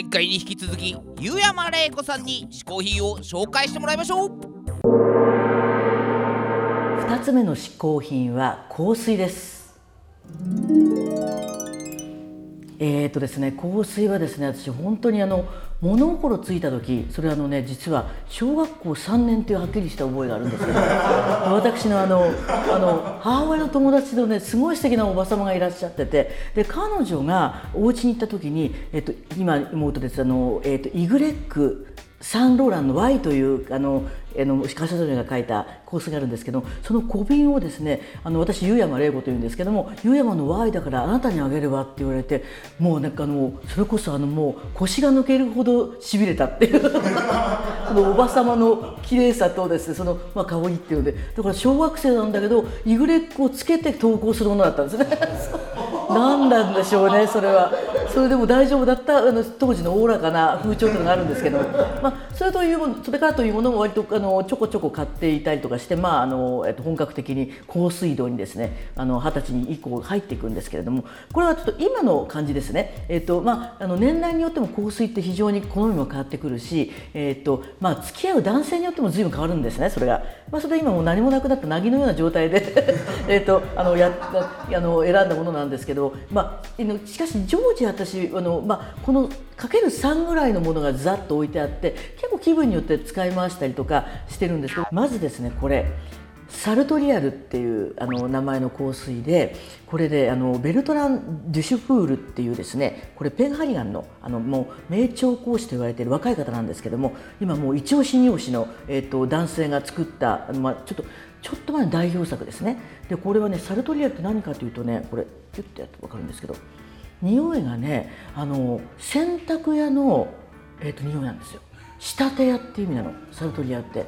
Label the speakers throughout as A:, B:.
A: 前回に引き続き湯山玲子さんに嗜好品を紹介してもらいましょう。
B: 2つ目の嗜好品は香水です。えーとですね、香水はですね私本当にあの物心ついた時それはあのね実は小学校3年というはっきりした覚えがあるんですけど 私のあのあの母親の友達のねすごい素敵なおば様がいらっしゃっててで彼女がお家に行った時に、えっと、今妹ですあの、えっと、イグレックサンローランの Y というあのあの会社社長が書いたコースがあるんですけどその小瓶をですねあの私湯山玲子というんですけども湯山の Y だからあなたにあげればって言われてもうなんかあのそれこそあのもう腰が抜けるほどしびれたっていう そのおば様の綺麗さとですねその、まあ、香りっていうのでだから小学生なんだけどイグレックをつけて投稿するものだったんですね。何なんでしょうねそれはそれでも大丈夫だったあの当時のおおらかな風潮というのがあるんですけど、まあ、それというものそれからというものも割とあのちょこちょこ買っていたりとかして、まああのえっと、本格的に香水道にですね二十歳に以降入っていくんですけれどもこれはちょっと今の感じですね、えっとまあ、あの年代によっても香水って非常に好みも変わってくるし、えっとまあ、付き合う男性によっても随分変わるんですねそれが、まあ、それは今もう何もなくなった凪のような状態で えっとあのやあの選んだものなんですけど、まあ、しかし常時私あの、まあ、このかける3ぐらいのものがざっと置いてあって結構気分によって使い回したりとかしてるんですけどまずですねこれサルトリアルっていうあの名前の香水でこれであのベルトラン・デュシュフールっていうですねこれペンハリガンのあのもう名調香師と言われている若い方なんですけども今もう一押し二押しの、えーと、男性が作ったまあ、ちょっとちょっと前の代表作ですね。でこれはねサルトリアルって何かというとねこれピュッてやって分かるんですけど匂いがねあの洗濯屋の、えーと、匂いなんですよ仕立て屋っていう意味なのサルトリアって。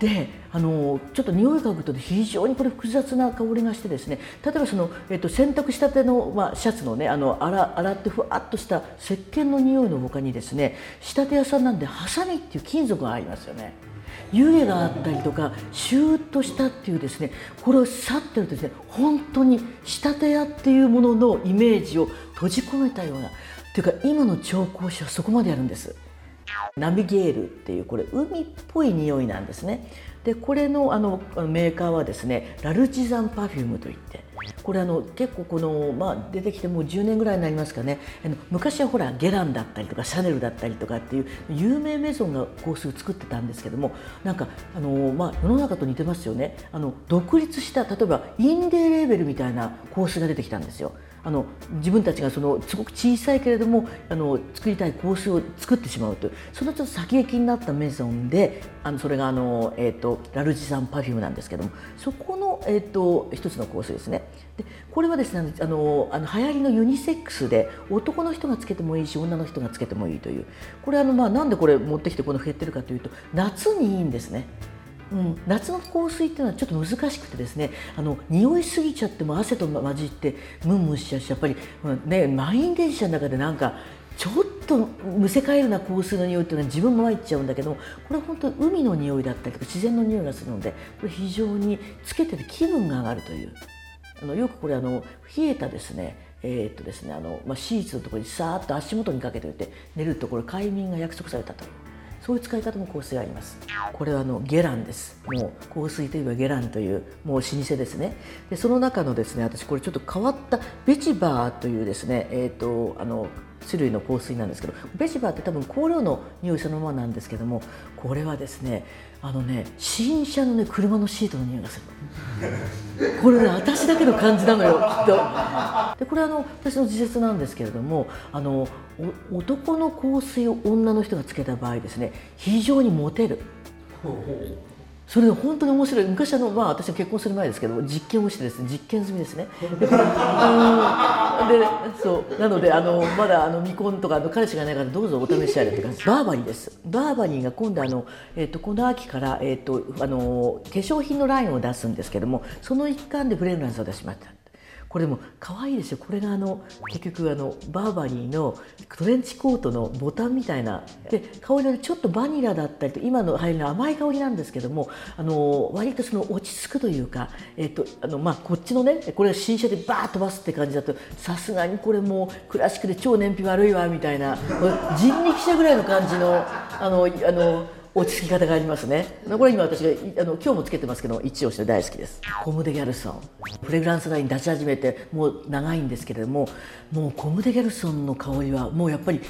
B: であのちょっと匂い嗅ぐと非常にこれ複雑な香りがしてですね例えばその、えっと、洗濯したての、まあ、シャツのねあの洗洗ってふわっとした石鹸の匂いのほかにですね仕立て屋さんなんでハサミっていう金属がありますよね。湯気があったりとかシューッとしたっていうですねこれを去ってるとですね本当に仕立て屋っていうもののイメージを閉じ込めたようなというか今の調香師はそこまでやるんです。ナビゲールっていうこれ海っぽい匂いなんですねでこれのあのメーカーはですねラルチザンパフュームといってこれあの結構この、まあ、出てきてもう10年ぐらいになりますかね。あの昔はほらゲランだったりとかシャネルだったりとかっていう有名メゾンが香水を作ってたんですけどもなんかあの、まあ、世の中と似てますよね。あの独立した例えばインデーレーベルみたいな香水が出てきたんですよ。あの自分たちがそのすごく小さいけれどもあの作りたい香水を作ってしまうという。そのちょっと先行きになったメゾンであのそれがあの、えーと、ラルジさんパフュームなんですけどもそこの、えーと、一つの香水ですね。でこれはですねあのあの流行りのユニセックスで男の人がつけてもいいし女の人がつけてもいいという。これあの、まあ、なんでこれ持ってきてこの減ってるかというと夏にいいんですね。うん、夏の香水っていうのはちょっと難しくてですねあの匂いすぎちゃっても汗と混じってムンムンしちゃうしやっぱり、ね、満員電車の中でなんかちょっとむせ返るな香水の匂いっていうのは自分も入っちゃうんだけどこれは本当海の匂いだったりとか自然の匂いがするのでこれ非常につけてて気分が上がるという。あのよくこれあの冷えたですねえー、っとですねあの、まあ、シーツのところにさーっと足元にかけておいて寝るところ快眠が約束されたという。そういう使い方も香水あります。これはあのゲランです。もう香水といえばゲランというもう老舗ですね。でその中のですね私これちょっと変わったベチバーというですねえっ、ー、とあの種類の香水なんですけどベジバーって多分香料の匂いそのままなんですけどもこれはですねあのね新車のね車のシートの匂いがする。これね私だけの感じなのよきっと。でこれあの私の自説なんですけれどもあの男の香水を女の人がつけた場合ですね非常にモテるそれで本当に面白い。昔あの、まあ、私は結婚する前ですけど実験をしてですね実験済みですね。あのでそう。なのであのまだあの未婚とかの彼氏がいないからどうぞお試しあれって感じ。バーバリーです。バーバリーが今度あの、えーと、この秋から、えーと、あの化粧品のラインを出すんですけどもその一環でフレグランスを出しました。これも可愛いですよ。これがあの結局あのバーバリーのトレンチコートのボタンみたいな。で香りはちょっとバニラだったりと今の入りの甘い香りなんですけどもあの割とその落ち着くというか、えっとあのまあ、こっちのねこれ新車でバーッ飛ばすって感じだとさすがにこれもうクラシックで超燃費悪いわみたいな人力車ぐらいの感じのあのあの落ち着き方がありますね。これ今私があの今日もつけてますけど一押しで大好きです。コムデ・ギャルソンフレグランスライン出し始めてもう長いんですけれどももうコムデ・ギャルソンの香りはもうやっぱり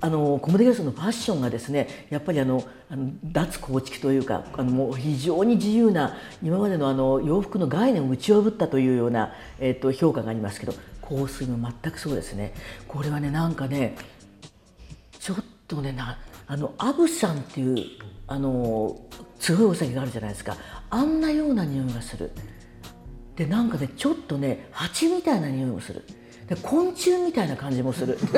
B: あのコムデ・ギャルソンのファッションがですねやっぱりあのあの脱構築というかあのもう非常に自由な今までのあの洋服の概念を打ち破ったというような、えっと評価がありますけど香水も全くそうですね。これはねなんかねちょっとねなあのアブさんっていうあの強いお酒があるじゃないですか。あんなような匂いがする。でなんかねちょっとね蜂みたいな匂いもする。で昆虫みたいな感じもする。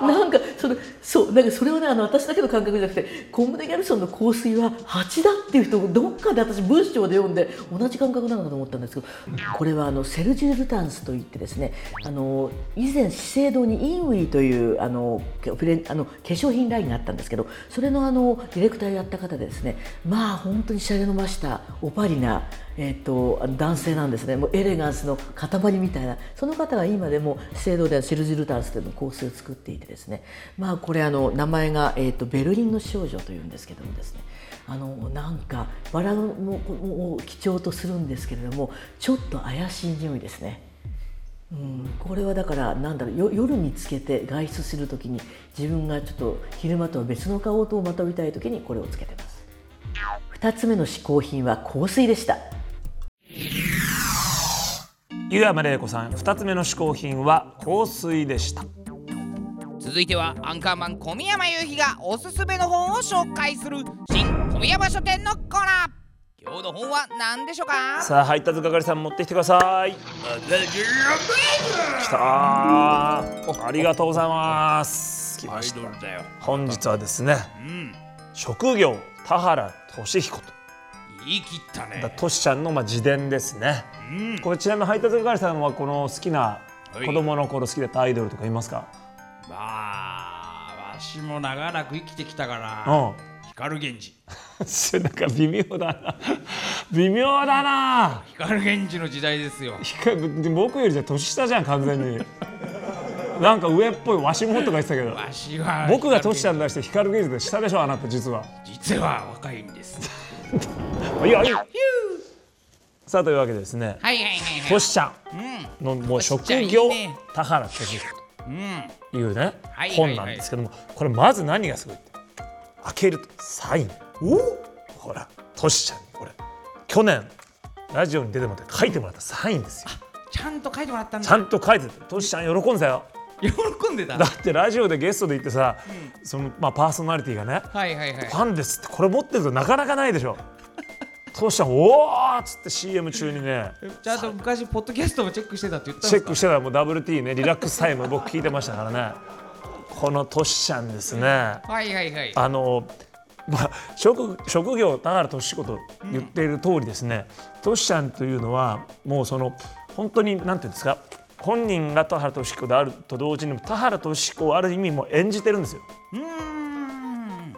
B: なんかそれそうなんかそれはねあの私だけの感覚じゃなくてコムデ・ギャルソンの香水は蜂だっていう人をどっかで私文章で読んで同じ感覚なのかと思ったんですけどこれはあのセルジュ・ルタンスといってですねあの以前資生堂にインウィーというあのフレあの化粧品ラインがあったんですけどそれのあのディレクターをやった方でですねまあ本当にシャレの増したオパリなえー、と男性なんですね。もうエレガンスの塊みたいな。その方が今でも資生堂ではシェルジュ・ルタンスというの香水を作っていてですねまあこれあの名前が、えーと、ベルリンの少女というんですけどもですねあのなんかバラを基調とするんですけれどもちょっと怪しい匂いですね。うん、これはだからなんだろう夜見つけて外出する時に自分がちょっと昼間とは別の顔をまとめたい時にこれをつけてます2つ目の嗜好品は香水でした
C: 湯山玲子さん2つ目の嗜好品は香水でした
A: 続いてはアンカーマン小宮山雄飛がおすすめの本を紹介する新小宮山書店のコーナー。今日の本は何でしょうか？
C: さあ配達係さん持ってきてください。きたありがとうございます。来ました。本日はですね、うん、職業田原俊彦と。
A: 言い切ったね。
C: トシちゃんのまあ自伝ですね、うん、これちなみに配達係さんはこの好きな子供の頃好きだったアイドルとかいますか？
A: まあわしも長らく生きてきたから、うん、光源氏。
C: なんか微妙だな。微妙だな。
A: 光源氏の時代ですよ。
C: 僕よりじゃ年下じゃん完全に。なんか上っぽいわしもとか言ってたけど。
A: わしは
C: 僕がトシちゃん出して光源氏で下でしょあなた実は。
A: 実は若いんです。
C: いやいやさあというわけでですね、
A: はいはいはい
C: はい、トシちゃん。のもう職業田原俊彦というね、本なんですけどもこれまず何がすごいって開けるとサイン。お？ほらトシちゃんにこれ。去年ラジオに出てもらって書いてもらったサインですよ。
A: ちゃんと書いてもらったんだ。
C: ちゃんと書いてトシちゃん喜んでたよ。
A: 喜んでた？
C: だってラジオでゲストで行ってさ、うん、そのまあパーソナリティがね、
A: はいはいはい、
C: ファンですってこれ持ってるとなかなかないでしょトシちゃんおーっつって CM 中にね。
A: ちゃんと昔ポッドキャストもチェックしてたって言ったん
C: チェックしてたもう WT ねリラックスタイム僕聞いてましたからね。このトシちゃんですね。
A: はいはいはい。
C: あのまあ、職職業田原俊子と言っている通りですね、うん、トシちゃんというのはもうその本当になんていうんですか？本人が田原俊彦であると同時に田原俊彦をある意味も演じてるんですよ。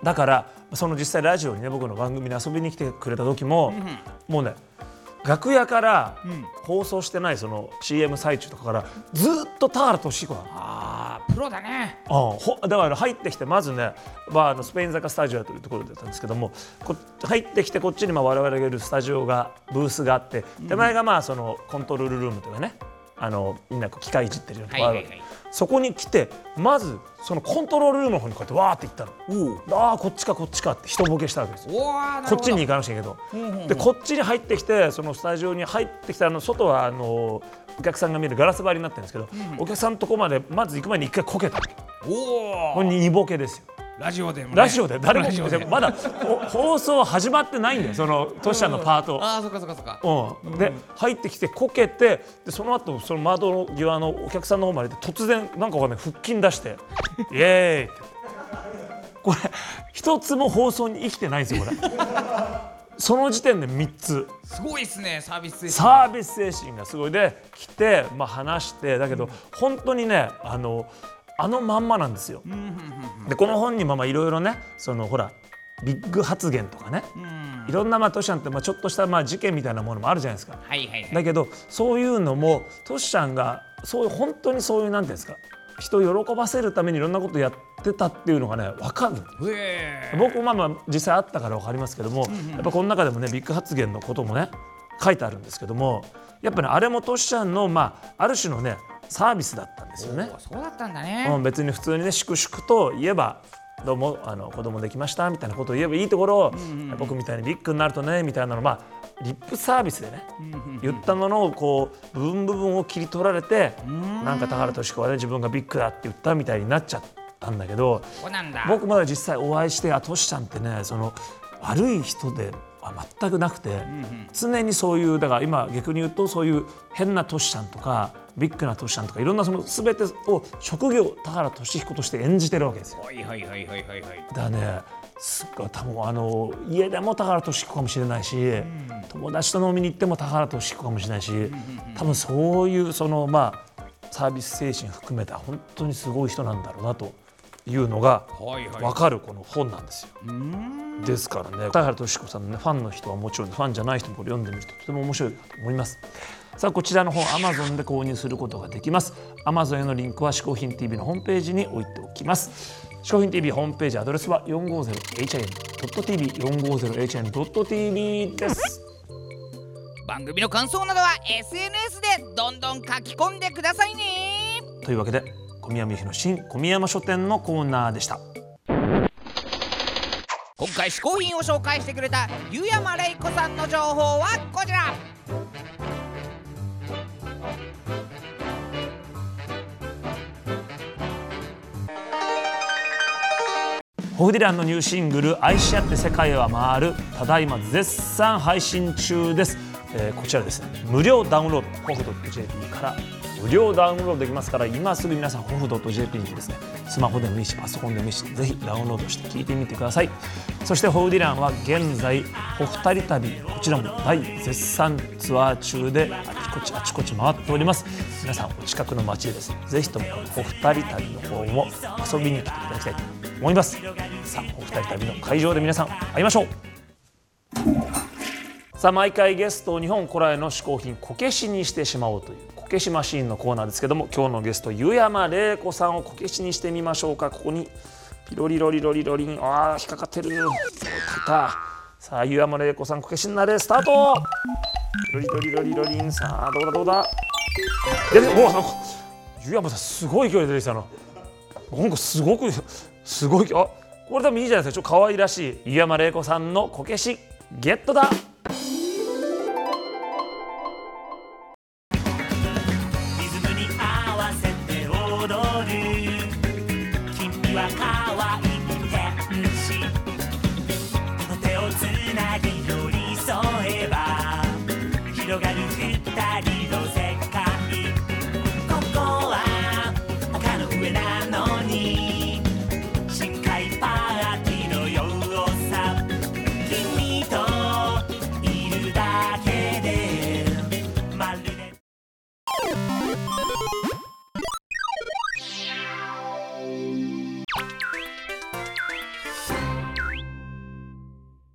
C: だからその実際ラジオにね僕の番組に遊びに来てくれた時も、もうね楽屋から放送してないその CM 最中とかからずっと田原俊彦なの。
A: あプロだね。
C: あほだから入ってきてまずね、まあ、あのスペイン坂スタジオというところだったんですけどもこ入ってきてこっちにまあ我々がいるスタジオがブースがあって手前がまあそのコントロールルームとかね、あのみんなこう機械いじってるようなとこある、はいはい。はい、そこに来てまずそのコントロールルームの方にこうやってわーって行ったの。ああこっちかこっちかって人ボケしたわけですよ。こっちに行かなきゃいけど、うんうんうん、でこっちに入ってきてそのスタジオに入ってきたあの外はあのお客さんが見るガラス張りになってるんですけど、うんうん、お客さんのとこまでまず行く前に一回こけた。おおこれ2ボケですよ
A: ラジオでも、ね、
C: ラジオで？誰もまだ 放送始まってないんだよそのトシちゃんのパート、
A: ああそっかそっかそっか、
C: うん、で、入ってきてこけてでその後その窓の際のお客さんの方まで突然なんかわかんない腹筋出して「イエーイ!」って。これ一つも放送に生きてないんですよこれ。その時点で3つ。
A: すごいですねサービス精神
C: サービス精神がすごい。で来て、まあ、話してだけど本当にねあのあのまんまなんですよ。でこの本にもまあいろいろねそのほらビッグ発言とかねいろんなまあトシちゃんってまあちょっとしたまあ事件みたいなものもあるじゃないですか。
A: はいはいはい。
C: だけどそういうのもトシちゃんがそういう本当にそういうなんていうんですか人を喜ばせるためにいろんなことやってたっていうのがね分かる僕まあまあ実際あったから分かりますけども、やっぱこの中でもねビッグ発言のこともね書いてあるんですけどもやっぱねあれもトシちゃんのまあある種のねサービスだったんですよね。
A: おそうだったんだね。
C: うん、別に普通にね粛々と言えばどうもあの子供できましたみたいなことを言えばいいところを、僕みたいにビッグになるとねみたいなのまあリップサービスでね、言ったものをこう部分部分を切り取られて、なんか田原俊子はね自分がビッグだって言ったみたいになっちゃったんだけど
A: そうなんだ。
C: 僕まだ実際お会いしてあトシちゃんってねその悪い人では全くなくて、常にそういうだから今逆に言うとそういう変なトシちゃんとかビッグなトシちゃんとかいろんなその全てを職業田原俊彦として演じてるわけですよ。
A: はいはいはいはいはいはい
C: だねすっごい多分あの家でも田原俊彦かもしれないし、友達と飲みに行っても田原俊彦かもしれないし、多分そういうそのまあサービス精神含めた本当にすごい人なんだろうなというのが
A: はいはい
C: 分かるこの本なんですよ。ですからね田原俊彦さんのねファンの人はもちろんファンじゃない人もこれ読んでみるととても面白いかと思います。さあこちらの本 Amazon で購入することができます。Amazon へのリンクは嗜好品 TV のホームページに置いておきます。嗜好品 TV ホームページアドレスは 450hin.tv 450hin.tv です。
A: 番組の感想などは SNS でどんどん書き込んでくださいね。
C: というわけで小宮山由紀の新小宮山書店のコーナーでした。
A: 今回試行品を紹介してくれた湯山玲子さんの情報はこちら
C: ホフディランのニューシングル「愛し合って世界は回る」ただいま絶賛配信中です、えーこちらですね。無料ダウンロードホフドット .jp から無料ダウンロードできますから今すぐ皆さんホフドット .jp にですねスマホでもいいしパソコンでもいいしぜひダウンロードして聞いてみてください。そしてホフディランは現在お二人旅こちらも大絶賛ツアー中であちこちあちこち回っております。皆さんお近くの街でです。ねぜひともお二人旅の方も遊びに来ていただきたい。と思います。さあお二人旅の会場で皆さん会いましょう。さあ毎回ゲストを日本古来の嗜好品こけしにしてしまおうというこけしマシーンのコーナーですけども今日のゲスト湯山玲子さんをこけしにしてみましょうか。ここにピロリロリロリロリンあー引っかかってる。そうた。さあ湯山玲子さんこけしになれ。スタート。ピロリロリロリロリン。さあどうだどうだ。出てお湯山さんすごい勢いで出てきたのなんかすごくすごい。あこれ多分いいじゃないですか。ちょっと可愛らしい湯山玲子さんのこけし。ゲットだ。
D: 広がる二人の世界。